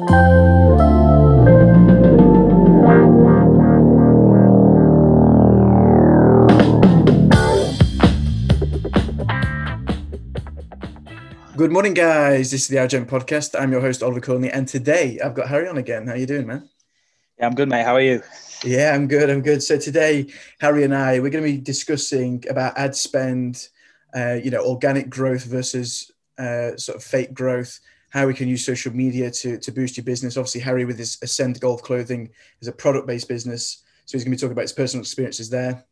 Good morning, guys. This is the Argent Podcast. I'm your host, Oliver Conley, and today I've got Harry on again. How you doing, man? Yeah, I'm good, mate. How are you? Yeah, I'm good. I'm good. So today, Harry and I, we're going to be discussing about ad spend, uh, you know, organic growth versus uh, sort of fake growth, how we can use social media to, to boost your business. Obviously, Harry with his Ascend Golf Clothing is a product-based business, so he's going to be talking about his personal experiences there,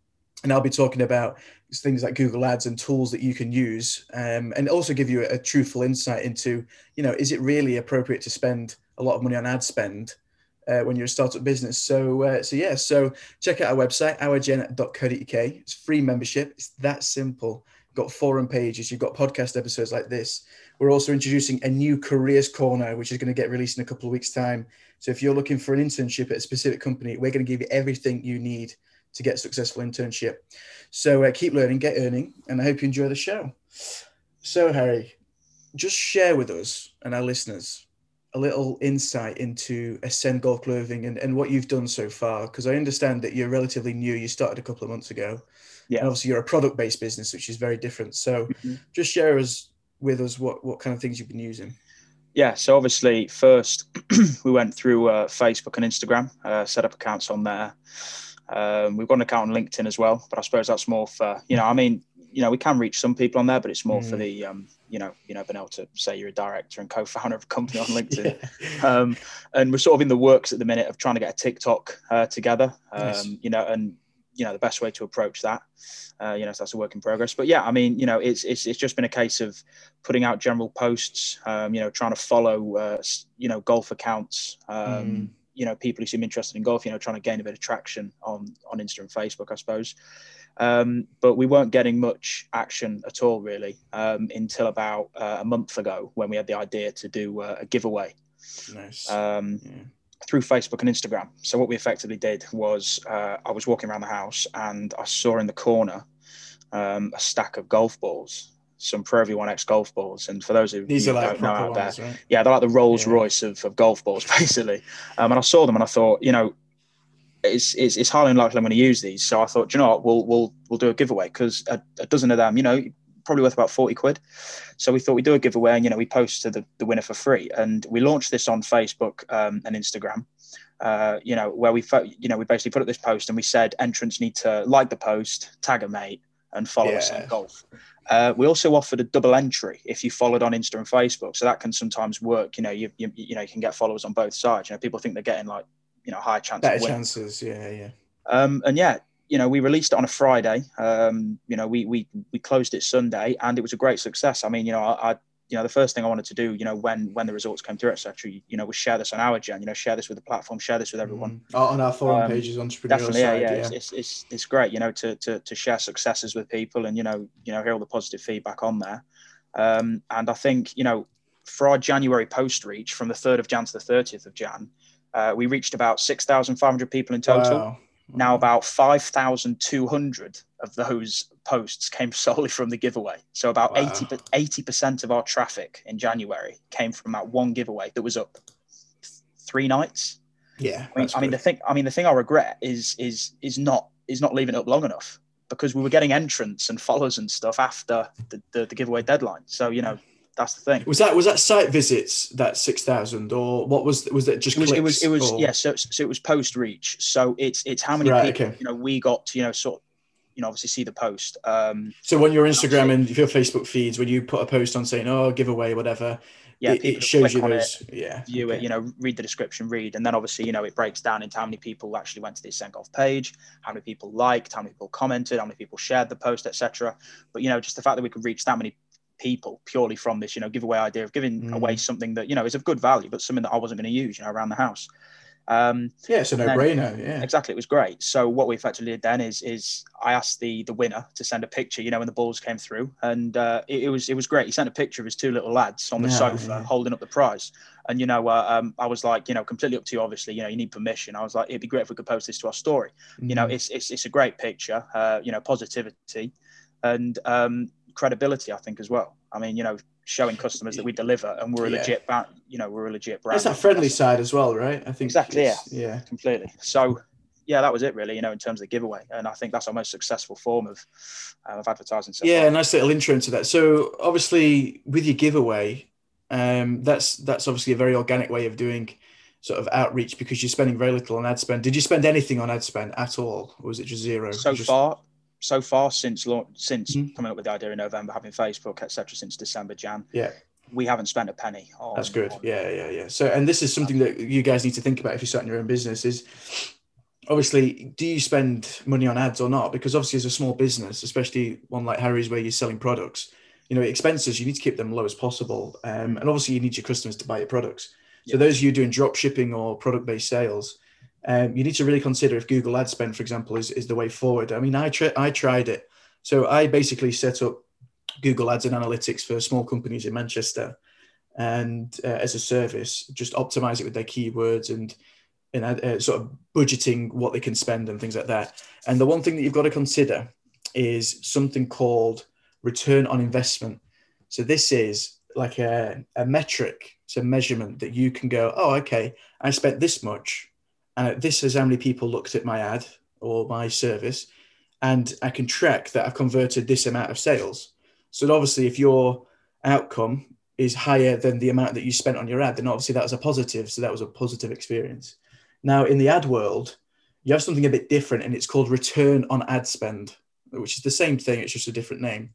and I'll be talking about things like Google Ads and tools that you can use, um, and also give you a, a truthful insight into, you know, is it really appropriate to spend a lot of money on ad spend? uh, when you're a startup business. So, uh, so yeah, so check out our website, ourgen.co.uk. It's free membership. It's that simple. Got forum pages. You've got podcast episodes like this. We're also introducing a new careers corner, which is going to get released in a couple of weeks' time. So, if you're looking for an internship at a specific company, we're going to give you everything you need to get a successful internship. So, uh, keep learning, get earning, and I hope you enjoy the show. So, Harry, just share with us and our listeners a little insight into Ascend Golf Clothing and, and what you've done so far? Because I understand that you're relatively new. You started a couple of months ago. Yeah. And obviously, you're a product based business, which is very different. So mm-hmm. just share us with us what, what kind of things you've been using. Yeah, so obviously, first we went through uh, Facebook and Instagram, uh, set up accounts on there. Um, we've got an account on LinkedIn as well, but I suppose that's more for you know. I mean, you know, we can reach some people on there, but it's more mm. for the um, you know, you know, being able to say you're a director and co-founder of a company on LinkedIn. yeah. um, and we're sort of in the works at the minute of trying to get a TikTok uh, together. Um, nice. You know, and you know the best way to approach that. Uh, you know, so that's a work in progress. But yeah, I mean, you know, it's it's it's just been a case of putting out general posts. Um, you know, trying to follow uh, you know golf accounts. Um, mm. You know, people who seem interested in golf. You know, trying to gain a bit of traction on on Insta and Facebook, I suppose. Um, but we weren't getting much action at all, really, um, until about uh, a month ago when we had the idea to do uh, a giveaway nice. um, yeah. Through Facebook and Instagram. So, what we effectively did was uh, I was walking around the house and I saw in the corner um, a stack of golf balls. Some Pro V1 X golf balls, and for those who These are like don't know out ones, there, right? yeah, they're like the Rolls yeah. Royce of, of golf balls, basically. Um, and I saw them, and I thought, you know, it's, it's, it's highly unlikely I'm going to use these. So I thought, you know what, we'll we'll we'll do a giveaway because a, a, dozen of them, you know, probably worth about 40 quid. So we thought we'd do a giveaway and, you know, we post to the, the winner for free. And we launched this on Facebook um, and Instagram. Uh, you know, where we, you know, we basically put up this post and we said entrants need to like the post, tag a mate, and follow yeah. us on golf. Uh, we also offered a double entry if you followed on Insta and Facebook, so that can sometimes work. You know, you, you you know you can get followers on both sides. You know, people think they're getting like you know high chance better chances yeah yeah um, and yeah you know we released it on a friday um, you know we we we closed it sunday and it was a great success i mean you know I, I you know the first thing i wanted to do you know when when the results came through etc you know was share this on our gen you know share this with the platform share this with everyone mm. on our forum um, pages entrepreneur definitely side, yeah, yeah. yeah. It's, it's, it's great you know to, to to share successes with people and you know you know hear all the positive feedback on there um, and i think you know for our january post reach from the 3rd of jan to the 30th of jan uh, we reached about 6,500 people in total. Wow. Now, mm-hmm. about 5,200 of those posts came solely from the giveaway. So, about wow. 80, percent of our traffic in January came from that one giveaway that was up three nights. Yeah. I mean, I mean, the thing, I mean, the thing I regret is, is, is not, is not leaving it up long enough because we were getting entrants and followers and stuff after the, the, the giveaway deadline. So, you know, that's the thing. Was that was that site visits that six thousand, or what was was that just? It was. It was. It was yeah. So, so it was post reach. So it's it's how many right, people okay. you know we got to you know sort you know obviously see the post. Um, so when your Instagram and your Facebook feeds, when you put a post on saying oh giveaway whatever, yeah, it, it shows you those. It, yeah, view okay. it. You know, read the description, read, and then obviously you know it breaks down into how many people actually went to the Ascend Golf page, how many people liked, how many people commented, how many people shared the post, etc. But you know, just the fact that we could reach that many people purely from this, you know, giveaway idea of giving mm. away something that, you know, is of good value, but something that I wasn't going to use, you know, around the house. Um, yeah, it's a no-brainer. Yeah, exactly. It was great. So what we effectively did then is is I asked the the winner to send a picture. You know, when the balls came through, and uh, it, it, was it was great. He sent a picture of his two little lads on the yeah, sofa yeah. holding up the prize. And you know, uh, um, I was like, you know, completely up to you. Obviously, you know, you need permission. I was like, it'd be great if we could post this to our story. Mm. You know, mm. it's, it's it's a great picture. Uh, you know, positivity, and um, credibility. I think as well. I mean, you know, showing customers that we deliver and we're a Yeah. legit brand. You know, we're a legit brand. It's that friendly side as well, right? I think Exactly, it's- Yeah. completely. So yeah, that was it really. You know, in terms of the giveaway, and I think that's our most successful form of uh, of advertising. So Yeah, far. nice little intro into that. So obviously, with your giveaway, um, that's that's obviously a very organic way of doing sort of outreach because you're spending very little on ad spend. Did you spend anything on ad spend at all, or was it just zero? so Just- far so far since launch since Mhm. coming up with the idea in november having facebook etc since december jan Yeah. we haven't spent a penny on That's good. on- Yeah, yeah, yeah. So, and this is something that you guys need to think about if you're starting your own business. Is obviously, do you spend money on ads or not? Because obviously, as a small business, especially one like Harry's, where you're selling products, you know, expenses you need to keep them low as possible, um, and obviously, you need your customers to buy your products. So, Yeah. those of you doing drop shipping or product-based sales, um, you need to really consider if Google Ad spend, for example, is, is the way forward. I mean, I tri- I tried it. So, I basically set up Google Ads and Analytics for small companies in Manchester and uh, as a service, just optimize it with their keywords and and uh, sort of budgeting what they can spend and things like that. And the one thing that you've got to consider is something called return on investment. So this is like a, a metric, it's a measurement that you can go, oh, okay, I spent this much, and this is how many people looked at my ad or my service, and I can track that I've converted this amount of sales. So obviously, if your outcome is higher than the amount that you spent on your ad, then obviously that was a positive. So that was a positive experience. Now, in the ad world, you have something a bit different, and it's called return on ad spend, which is the same thing, it's just a different name.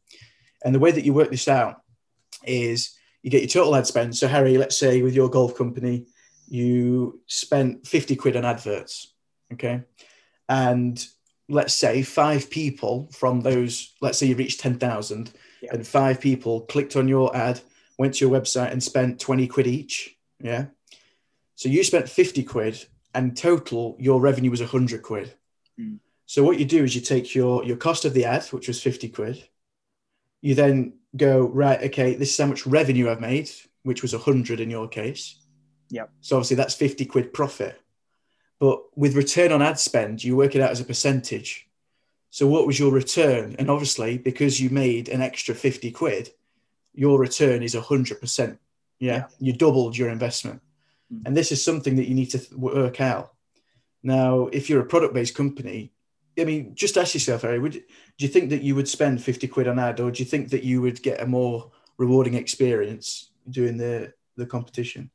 And the way that you work this out is you get your total ad spend. So, Harry, let's say with your golf company, you spent 50 quid on adverts, okay? And let's say five people from those, let's say you reached 10,000, Yeah. and five people clicked on your ad, went to your website and spent 20 quid each, yeah? So you spent 50 quid and total your revenue was 100 quid. Mm. So what you do is you take your your cost of the ad, which was 50 quid. You then go, right, okay, this is how much revenue I've made, which was 100 in your case. Yep. So obviously that's 50 quid profit. But with return on ad spend, you work it out as a percentage. So what was your return? And obviously, because you made an extra 50 quid, your return is 100%. Yeah. Yeah. You doubled your investment. Mm. And this is something that you need to work out. Now, if you're a product based company, I mean, just ask yourself, Harry, would, do you think that you would spend 50 quid on ad or do you think that you would get a more rewarding experience doing the, the competition?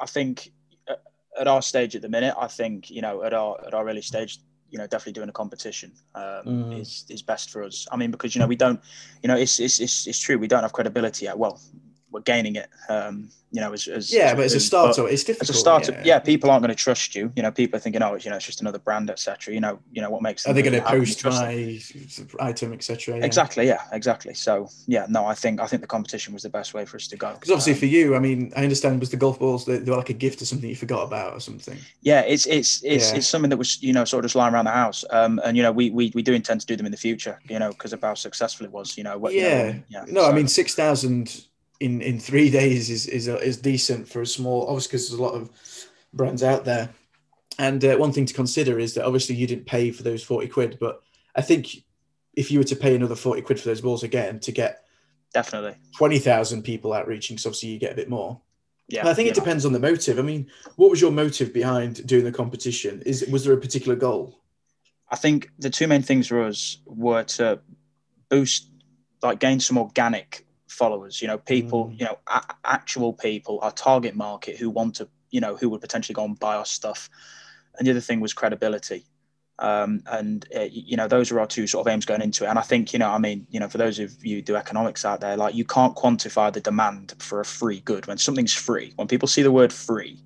I think at- at our stage at the minute i think you know at our at our early stage you know definitely doing a competition um, Mm. is is best for us i mean because you know we don't you know it's it's it's, it's true we don't have credibility yet well we're gaining it um you know as, as Yeah, as but as a startup, it's difficult. as a startup, yeah. people aren't going to trust you. You know, people are thinking, oh, you know, it's just another brand, etc. You know, you know what makes. Are they going to how can we post my item, etc.? Exactly. Yeah. Exactly. So yeah, no, I think I think the competition was the best way for us to go. Because obviously, Um, for you, I mean, I understand was the golf balls they, they were like a gift or something you forgot about or something. yeah, it's it's it's Yeah. it's something that was you know sort of just lying around the house. Um, and you know we we, we do intend to do them in the future. You know, because of how successful it was. You know. what- you know, Yeah. yeah. No, I mean six thousand in in three days is is is decent for a small. Obviously, because there's a lot of brands out there. And uh, one thing to consider is that obviously you didn't pay for those forty quid, but I think if you were to pay another forty quid for those balls again to get definitely. twenty thousand people outreaching, so obviously you get a bit more. Yeah. And I think it depends on the motive. I mean, what was your motive behind doing the competition? Is was there a particular goal? I think the two main things for us were to boost, like, gain some organic followers. You know, people, Mm. you know, a- actual people, our target market who want to, you know, who would potentially go and buy our stuff. And the other thing was credibility. Um, and uh, you know, those are our two sort of aims going into it. And I think, you know, I mean, you know, for those of you who do economics out there, like, you can't quantify the demand for a free good when something's free. When people see the word free,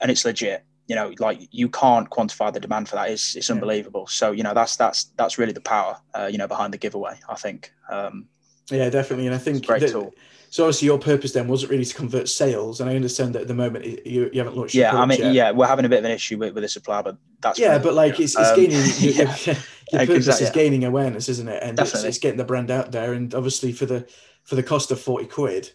and it's legit you know like you can't quantify the demand for that it's, it's Yeah. unbelievable so you know that's that's that's really the power uh, you know behind the giveaway i think um Yeah, definitely. And I think that- so. Obviously, your purpose then wasn't really to convert sales, and I understand that at the moment you, you haven't launched. yeah i mean yet. yeah we're having a bit of an issue with, with the supply but that's yeah, but like it's, it's Um, gaining your, yeah, your purpose exactly, is gaining awareness, isn't it? And it's, it's getting the brand out there. And obviously, for the for the cost of forty quid,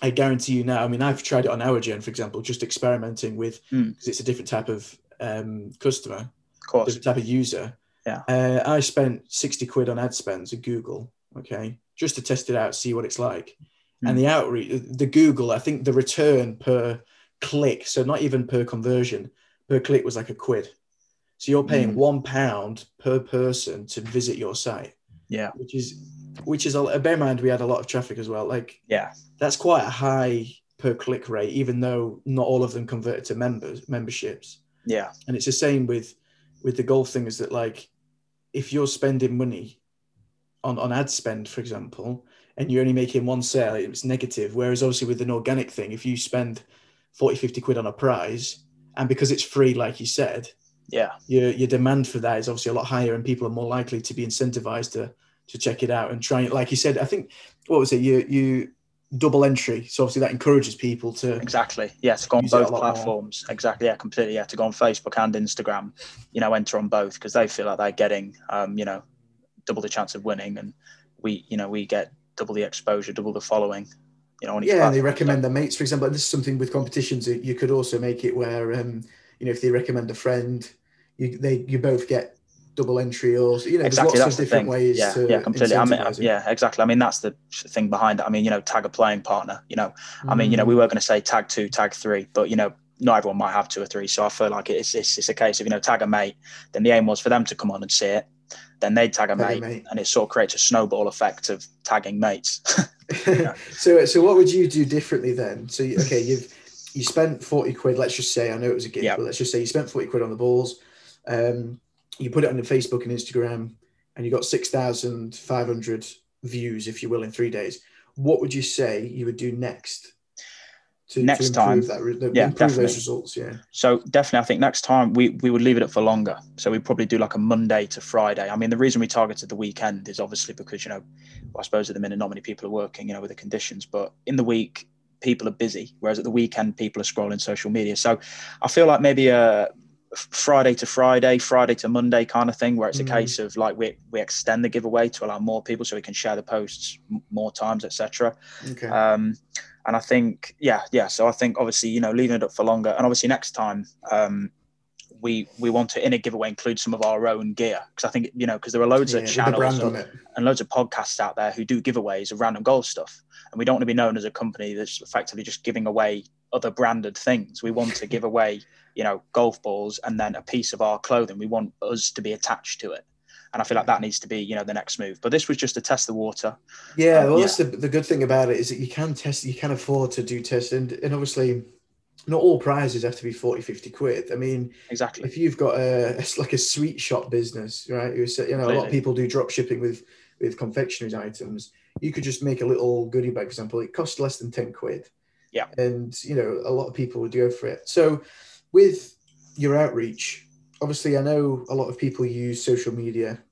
I guarantee you now. I mean, I've tried it on our gen, for example, just experimenting with Mm. because it's a different type of um, customer, of course different type of user. Yeah. Uh, I spent sixty quid on ad spends at Google. Okay, just to test it out, see what it's like. and the outreach, the Google, I think the return per click, so not even per conversion, per click was like a quid. So you're paying Mm. one pound per person to visit your site, Yeah. which is which is a bear in mind we had a lot of traffic as well. Like Yeah. that's quite a high per click rate, even though not all of them converted to members memberships. Yeah. And it's the same with with the golf thing is that like if you're spending money on, on ad spend, for example, and you're only making one sale, it's negative. Whereas obviously with an organic thing, if you spend 40, 50 quid on a prize, and because it's free, like you said, Yeah. your your demand for that is obviously a lot higher and people are more likely to be incentivized to to check it out and try it. Like you said, I think what was it? You you double entry. So obviously that encourages people to Exactly. Yeah, to go on Use it a both lot more. platforms. Exactly. Yeah, completely. Yeah, to go on Facebook and Instagram, you know, enter on both because they feel like they're getting, um, you know, double the chance of winning, and we, you know, we get double the exposure, double the following. You know, yeah, and they recommend their mates, for example. And this is something with competitions. that You could also make it where, um, you know, if they recommend a friend, you they you both get double entry, or you know, exactly there's lots of different thing. ways yeah, to yeah, completely. I mean, yeah, exactly. I mean, that's the thing behind it. I mean, you know, tag a playing partner. You know, I mean, you know, Mm. we were going to say tag two, tag three, but you know, not everyone might have two or three. So I feel like it's it's, it's a case of you know, tag a mate. Then the aim was for them to come on and see it. Then they'd tag a mate, mate. and it sort of creates a snowball effect of tagging mates. so so what would you do differently then? So you, okay, you've you spent forty quid. Let's just say I know it was a gift, Yeah. but let's just say you spent forty quid on the balls. Um, you put it on the Facebook and Instagram, and you got six thousand five hundred views, if you will, in three days. What would you say you would do next? To, Next to time? that, Yeah, improve definitely. those results. Yeah, So definitely, I think next time we we would leave it up for longer. So we'd probably do like a Monday to Friday. I mean, the reason we targeted the weekend is obviously because you know, I suppose at the minute not many people are working, you know, with the conditions. But in the week, people are busy, whereas at the weekend, people are scrolling social media. So I feel like maybe a Friday to Friday, Friday to Monday kind of thing, where it's Mm. a case of like we we extend the giveaway to allow more people so we can share the posts m- more times, etc. okay. Um, and I think, yeah, yeah. So I think obviously, you know, leaving it up for longer, and obviously next time, um, we we want to in a giveaway include some of our own gear because I think you know because there are loads Yeah, of channels and, and loads of podcasts out there who do giveaways of random golf stuff, and we don't want to be known as a company that's effectively just giving away other branded things. We want to give away, you know, golf balls and then a piece of our clothing. We want us to be attached to it. And I feel like that needs to be, you know, the next move. But this was just to test the water. Yeah, Um, well, yeah. that's the, the good thing about it is that you can test, you can afford to do tests, and, and obviously, not all prizes have to be 40, 50 quid. I mean, Exactly. if you've got a it's like a sweet shop business, right? You you know, a lot of people do drop shipping with with confectionery items. You could just make a little goodie bag, for example. It costs less than ten quid. Yeah. and you know, a lot of people would go for it. So, with your outreach, obviously, I know a lot of people use social media,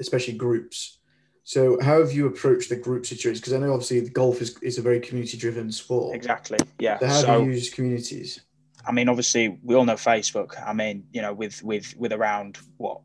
especially groups. So, how have you approached the group situation? Because I know obviously golf is, is a very community driven sport. Exactly. Yeah. So, how So, have you used communities? I mean, obviously, we all know Facebook. I mean, you know, with with with around what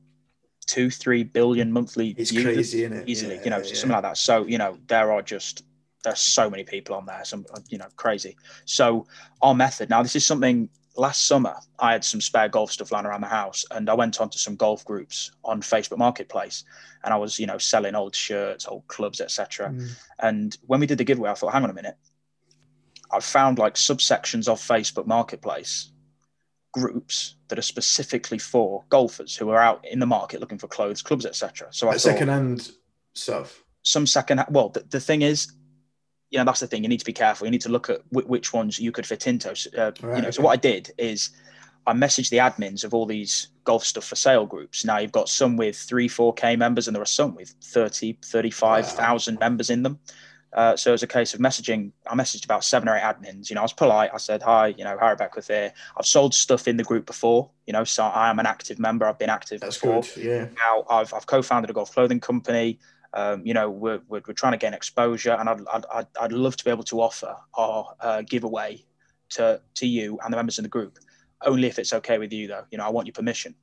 two, three billion monthly It's users crazy, isn't it? easily. Yeah, you know, yeah. something like that. So, you know, there are just there's so many people on there. Some, you know, crazy. So, our method now. This is something. Last summer, I had some spare golf stuff lying around the house, and I went onto some golf groups on Facebook Marketplace, and I was, you know, selling old shirts, old clubs, etc. Mm. And when we did the giveaway, I thought, hang on a minute. I found like subsections of Facebook Marketplace groups that are specifically for golfers who are out in the market looking for clothes, clubs, etc. So I thought second-hand stuff. some second. Well, the, the thing is, you know, that's the thing. You need to be careful. You need to look at wh- which ones you could fit into. So, Uh, Right, you know, so what I did is I messaged the admins of all these golf stuff for sale groups. Now you've got some with three, 4K members, and there are some with 30, 35,000 members in them. Uh, so it was a case of messaging. I messaged about seven or eight admins. You know, I was polite. I said, "Hi, you know, Harry Beckwith here. I've sold stuff in the group before. You know, so I am an active member. I've been active That's before good. Yeah. now I've, I've co-founded a golf clothing company. Um, you know, we're, we're, we're trying to gain exposure, and I'd, I'd, I'd, love to be able to offer our uh, giveaway to to you and the members in the group, only if it's okay with you, though. You know, I want your permission.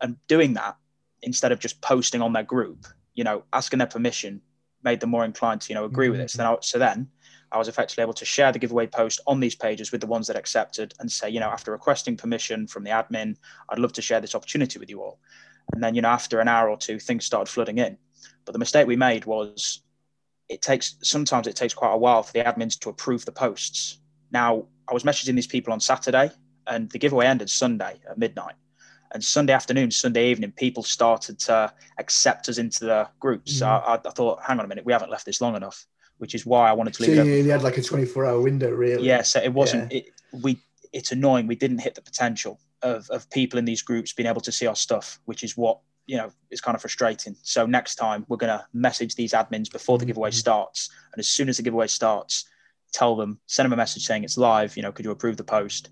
And doing that instead of just posting on their group, you know, asking their permission made them more inclined to you know agree with it. So then, I, so then I was effectively able to share the giveaway post on these pages with the ones that accepted and say, you know, after requesting permission from the admin, I'd love to share this opportunity with you all. And then, you know, after an hour or two, things started flooding in. But the mistake we made was it takes sometimes it takes quite a while for the admins to approve the posts. Now, I was messaging these people on Saturday, and the giveaway ended Sunday at midnight. And Sunday afternoon, Sunday evening, people started to accept us into the groups. Mm. So I, I, thought, hang on a minute, we haven't left this long enough, which is why I wanted to leave. So you, you had like a 24 hour window, really? Yeah. So it wasn't, yeah. it, we, it's annoying. We didn't hit the potential of, of people in these groups being able to see our stuff, which is what, you know, is kind of frustrating. So next time we're going to message these admins before the giveaway mm-hmm. starts. And as soon as the giveaway starts, tell them, send them a message saying it's live, you know, could you approve the post?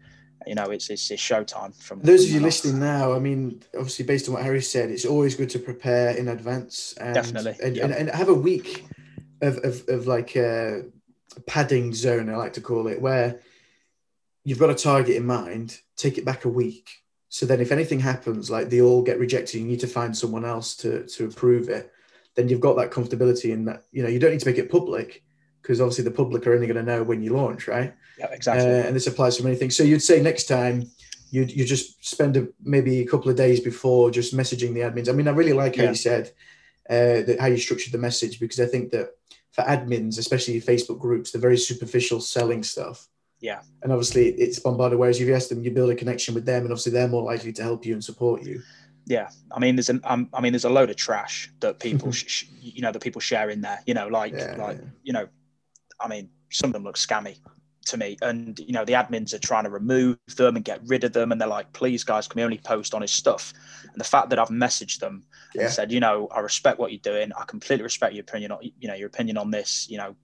you know, it's it's, it's showtime. From those of you listening now, I mean, obviously based on what Harry said, it's always good to prepare in advance. And, Definitely, and, and, and, have a week of of, of like a padding zone, I like to call it, where you've got a target in mind. Take it back a week. So then, if anything happens, like they all get rejected, you need to find someone else to to approve it. Then you've got that comfortability in that you know you don't need to make it public because obviously the public are only going to know when you launch, right? Yeah, exactly. Uh, and this applies to many things. So you'd say next time you you just spend a, maybe a couple of days before just messaging the admins. I mean, I really like how yeah. you said uh, that how you structured the message because I think that for admins, especially Facebook groups, they're very superficial selling stuff. Yeah. And obviously it's bombarded. Whereas if you ask them, you build a connection with them, and obviously they're more likely to help you and support you. Yeah, I mean, there's an, um, I mean, there's a load of trash that people, sh- you know, that people share in there. You know, like, yeah, like, yeah. you know, I mean, some of them look scammy to me. And, you know, the admins are trying to remove them and get rid of them. And they're like, please, guys, can we only post on his stuff? And the fact that I've messaged them yeah. and said, you know, I respect what you're doing. I completely respect your opinion on, you know, your opinion on this, you know,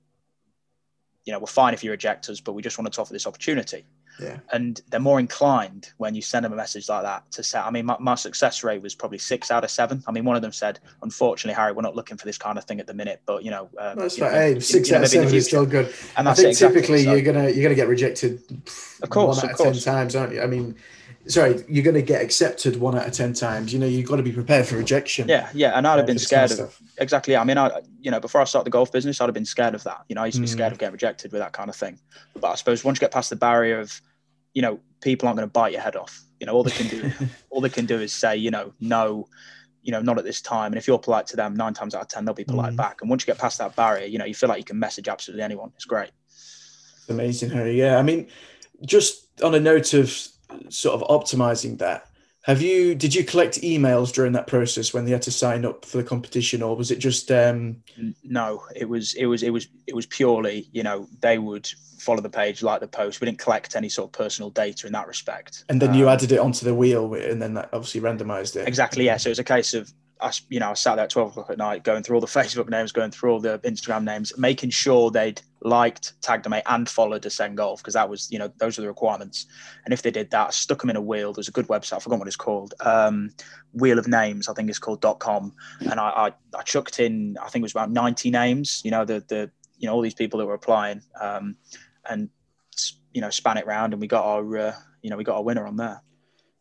you know, we're fine if you reject us, but we just wanted to offer this opportunity. Yeah. And they're more inclined when you send them a message like that to say, I mean, my, my, success rate was probably six out of seven. I mean, one of them said, unfortunately, Harry, we're not looking for this kind of thing at the minute, but you know, um, that's right. Hey, six out of seven is still good. And I think exactly. typically so, you're gonna you're gonna get rejected. Of course, one out of, of ten times, aren't you? I mean, sorry, you're going to get accepted one out of 10 times. You know, you've got to be prepared for rejection. Yeah. Yeah. And I'd have been scared kind of, of exactly. I mean, I, you know, before I started the golf business, I'd have been scared of that. You know, I used to be scared mm. of getting rejected with that kind of thing. But I suppose once you get past the barrier of, you know, people aren't going to bite your head off, you know, all they can do, all they can do is say, you know, no, you know, not at this time. And if you're polite to them, nine times out of 10, they'll be polite mm. back. And once you get past that barrier, you know, you feel like you can message absolutely anyone. It's great. Amazing, Harry. Yeah. I mean, just on a note of sort of optimizing that. Have you did you collect emails during that process when they had to sign up for the competition, or was it just? Um... No, it was it was it was it was purely you know they would follow the page, like the post. We didn't collect any sort of personal data in that respect. And then um, you added it onto the wheel, and then that obviously randomized it. Exactly. Yeah. So it was a case of I, you know, I sat there at 12 o'clock at night going through all the Facebook names, going through all the Instagram names, making sure they'd liked, tagged them, and followed Ascend Golf because that was, you know, those are the requirements. And if they did that, I stuck them in a wheel. There's a good website, I forgot what it's called, um, Wheel of Names, I think it's called .com. And I, I, I, chucked in, I think it was about 90 names, you know, the, the you know, all these people that were applying um, and, you know, span it round and we got our, uh, you know, we got our winner on there.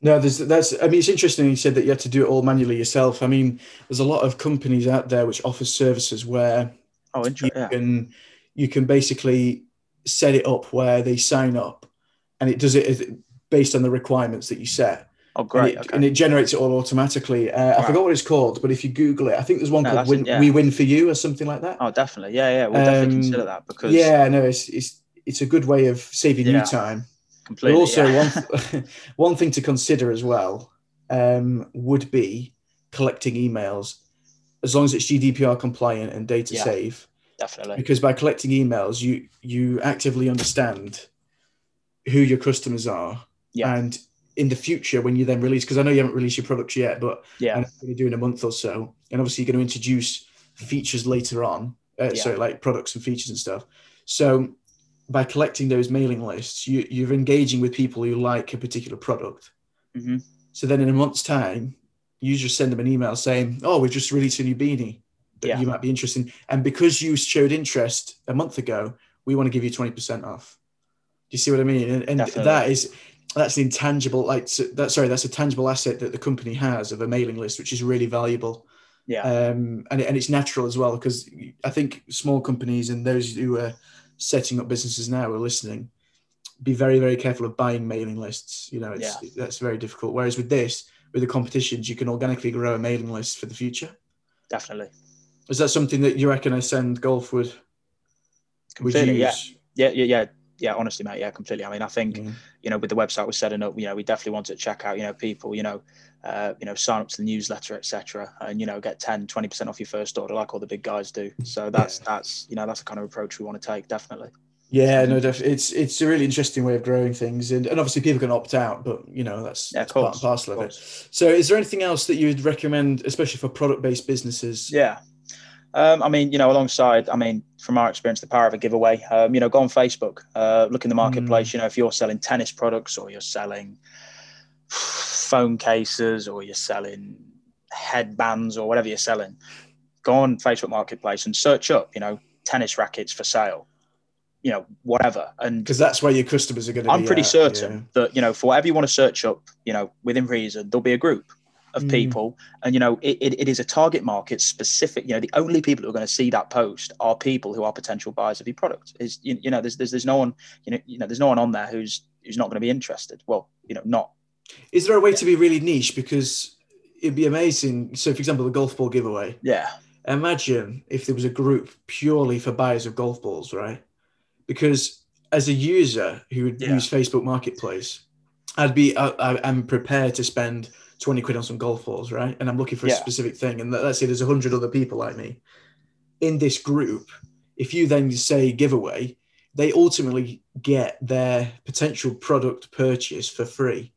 No, there's that's. I mean, it's interesting. You said that you had to do it all manually yourself. I mean, there's a lot of companies out there which offer services where oh, you yeah. can you can basically set it up where they sign up, and it does it based on the requirements that you set. Oh, great! And it, okay. and it generates it all automatically. Uh, I forgot what it's called, but if you Google it, I think there's one no, called win, yeah. "We Win for You" or something like that. Oh, definitely. Yeah, yeah. We'll um, definitely consider that because yeah, no, it's it's it's a good way of saving yeah. you time Completely. But also, yeah. one, one thing to consider as well um, would be collecting emails, as long as it's GDPR compliant and data yeah, safe. Definitely. Because by collecting emails, you you actively understand who your customers are. Yeah. And in the future, when you then release, because I know you haven't released your products yet, but yeah, you're doing a month or so, and obviously you're going to introduce features later on. Uh, yeah. So like products and features and stuff. So by collecting those mailing lists, you, you're engaging with people who like a particular product. Mm-hmm. So then in a month's time, you just send them an email saying, "Oh, we've just released a new beanie that yeah. you might be interested in," and because you showed interest a month ago, we want to give you twenty percent off. Do you see what I mean? And, and that is that's an intangible, like that. Sorry, that's a tangible asset that the company has of a mailing list, which is really valuable. Yeah. Um, and and it's natural as well because I think small companies and those who are setting up businesses now are listening, be very, very careful of buying mailing lists. You know, it's, yeah. that's very difficult. Whereas with this, with the competitions, you can organically grow a mailing list for the future. Definitely. Is that something that you reckon Ascend Golf would, would Completely, use? yeah, yeah, yeah, yeah. Honestly, mate, yeah, completely. I mean, I think Mm. You know, with the website we're setting up, you know, we definitely want to check out, you know, people, you know, uh, you know, sign up to the newsletter, etc., and you know, get 10, 20 percent off your first order, like all the big guys do. So that's that's you know, that's the kind of approach we want to take, definitely. Yeah, no, def- it's it's a really interesting way of growing things, and, and obviously people can opt out, but you know that's, Yeah, that's part and parcel of of, it. So, is there anything else that you would recommend, especially for product-based businesses? Yeah. Um, I mean, you know, alongside, I mean, from our experience, the power of a giveaway, um, you know, go on Facebook, uh, look in the marketplace, you know, if you're selling tennis products or you're selling phone cases or you're selling headbands or whatever you're selling, go on Facebook Marketplace and search up, you know, tennis rackets for sale, you know, whatever. And Because that's where your customers are going to. I'm be pretty at, certain that you know for whatever you want to search up, you know, within reason, there'll be a group of Mm. people, and you know, it, it, it is a target market specific. You know, the only people who are going to see that post are people who are potential buyers of your product. Is you, you know, there's, there's there's no one, you know, you know, there's no one on there who's who's not going to be interested. Well, you know, not Is there a way to be really niche? Because it'd be amazing. So, for example, the golf ball giveaway. yeah, Imagine if there was a group purely for buyers of golf balls, right? Because as a user who would Yeah. use Facebook Marketplace, I'd be I, I, I'm prepared to spend twenty quid on some golf balls, right? And I'm looking for a Yeah. specific thing, and let's say there's a hundred other people like me in this group. If you then say giveaway, they ultimately get their potential product purchase for free,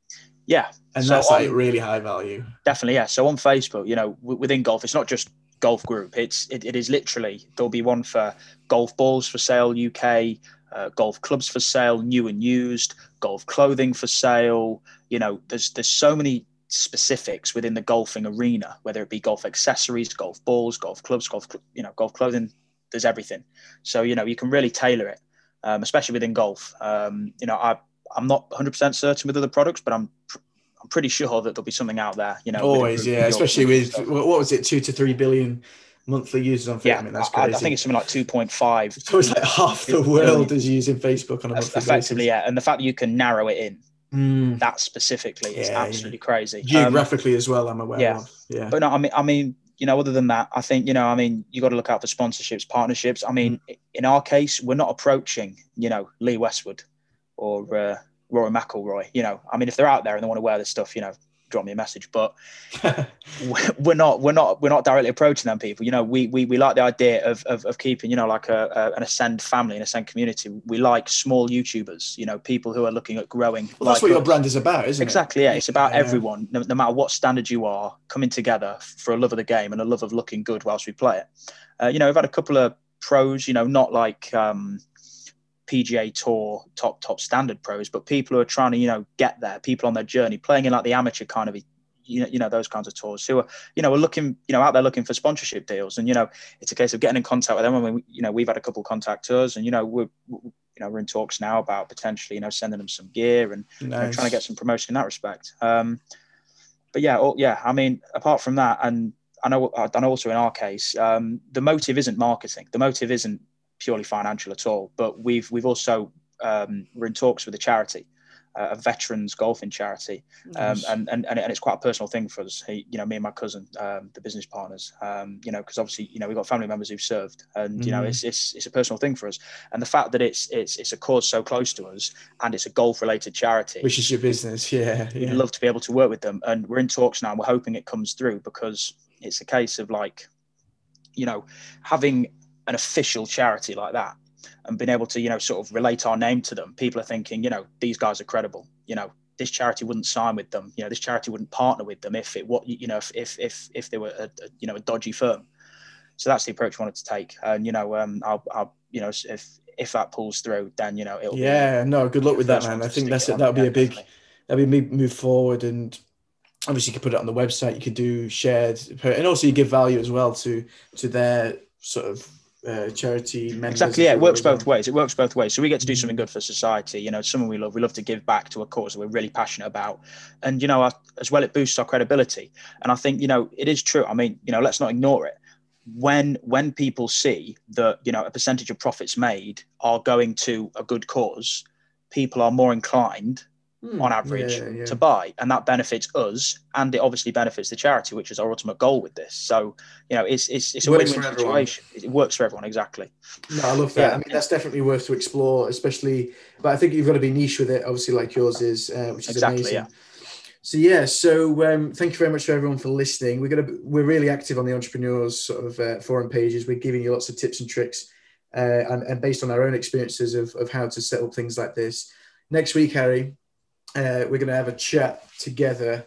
yeah, and So that's like on- really high value. definitely, yeah. So on Facebook, you know, w- within golf, it's not just golf group. It's it, it is literally there'll be one for golf balls for sale UK, uh, golf clubs for sale, new and used, golf clothing for sale. You know, there's there's so many specifics within the golfing arena, whether it be golf accessories, golf balls, golf clubs, golf you know, golf clothing. There's everything. So you know, you can really tailor it, um, especially within golf. Um, you know, I I'm not 100% certain with other products, but I'm pr- I'm pretty sure that there'll be something out there. You know, Always, group- yeah. your- Especially with stuff. what was it, two to three billion monthly users on Facebook. yeah, I mean, that's crazy. I think it's something like 2.5. so it's like half the world is using Facebook on a monthly effectively, yeah. And the fact that you can narrow it in basis. Mm. that specifically is Yeah, absolutely crazy. Um, Geographically as well, I'm aware yeah. of. Yeah. but no, I mean, I mean, you know, other than that, I think you know, I mean, you got to look out for sponsorships, partnerships. I mean, Mm. in our case, we're not approaching, you know, Lee Westwood or uh, Rory McIlroy. You know, I mean, if they're out there and they want to wear this stuff, you know, drop me a message. But we're not we're not we're not directly approaching them people you know we we, we like the idea of, of, of keeping you know like a, a an ascend family an ascend community we like small youtubers you know people who are looking at growing well, that's like what your brand is about, isn't it? exactly yeah it's about Yeah. everyone no, no matter what standard you are coming together for a love of the game and a love of looking good whilst we play it uh, you know we've had a couple of pros you know not like um PGA Tour top top standard pros, but people who are trying to you know get there, people on their journey, playing in like the amateur kind of you know you know those kinds of tours who are you know are looking you know out there looking for sponsorship deals, and you know it's a case of getting in contact with them. I mean, you know we've had a couple contact us, and you know we're you know we're in talks now about potentially you know sending them some gear and it? you know, trying to get some promotion in that respect. Um, but yeah, oh, yeah. I mean, apart from that, and I know, and also in our case, um, the motive isn't marketing. The motive isn't purely financial at all. But we've we've also um, we're in talks with a charity, uh, a veterans golfing charity, um, Nice. and, and and it's quite a personal thing for us. He, you know, me and my cousin, um, the business partners. Um, you know, because obviously, you know, we've got family members who've served, and you know, Mhm. it's it's it's a personal thing for us. And the fact that it's it's it's a cause so close to us, and it's a golf related charity, Which is your business, yeah. we'd love to be able to work with them. And we're in talks now. And we're hoping it comes through because it's a case of like, you know, having an official charity like that and being able to, you know, sort of relate our name to them. People are thinking, you know, these guys are credible. You know, this charity wouldn't sign with them. You know, this charity wouldn't partner with them if it what you know if if if, if they were a, a you know a dodgy firm. So that's the approach we wanted to take. And you know, um, I'll, I'll you know if if that pulls through, then you know it'll be Yeah, no, good luck with that, man. I think that's it it. That'll be Yeah, a big, definitely. that'll be move forward. And obviously, you could put it on the website. You could do shared, and also you give value as well to to their sort of uh, charity members. Exactly. Yeah, it works both ways. It works both ways. So we get to do something good for society. You know, it's something we love. We love to give back to a cause that we're really passionate about, and you know, our- as well, it boosts our credibility. And I think you know, it is true. I mean, you know, let's not ignore it. When when people see that you know a percentage of profits made are going to a good cause, people are more inclined mm, on average yeah, yeah. to buy, and that benefits us, and it obviously benefits the charity, which is our ultimate goal with this. So you know, it's it's, it's a win-win situation. It works for everyone exactly. No, I love that. Yeah. I mean, that's definitely worth to explore, especially. But I think you've got to be niche with it, obviously, like yours is, uh, which is exactly, amazing. Yeah. So yeah, so um, thank you very much for everyone for listening. We're gonna we're really active on the entrepreneurs sort of uh, forum pages. We're giving you lots of tips and tricks, uh, and, and based on our own experiences of, of how to set up things like this. Next week, Harry, uh, we're going to have a chat together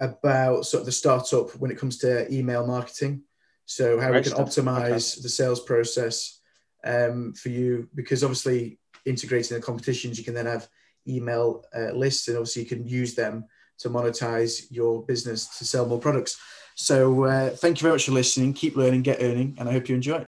about sort of the startup when it comes to email marketing. So how we can stuff. optimize okay. the sales process um, for you, because obviously integrating the competitions, you can then have email uh, lists, and obviously you can use them to monetize your business to sell more products. So uh, thank you very much for listening. Keep learning, get earning, and I hope you enjoy.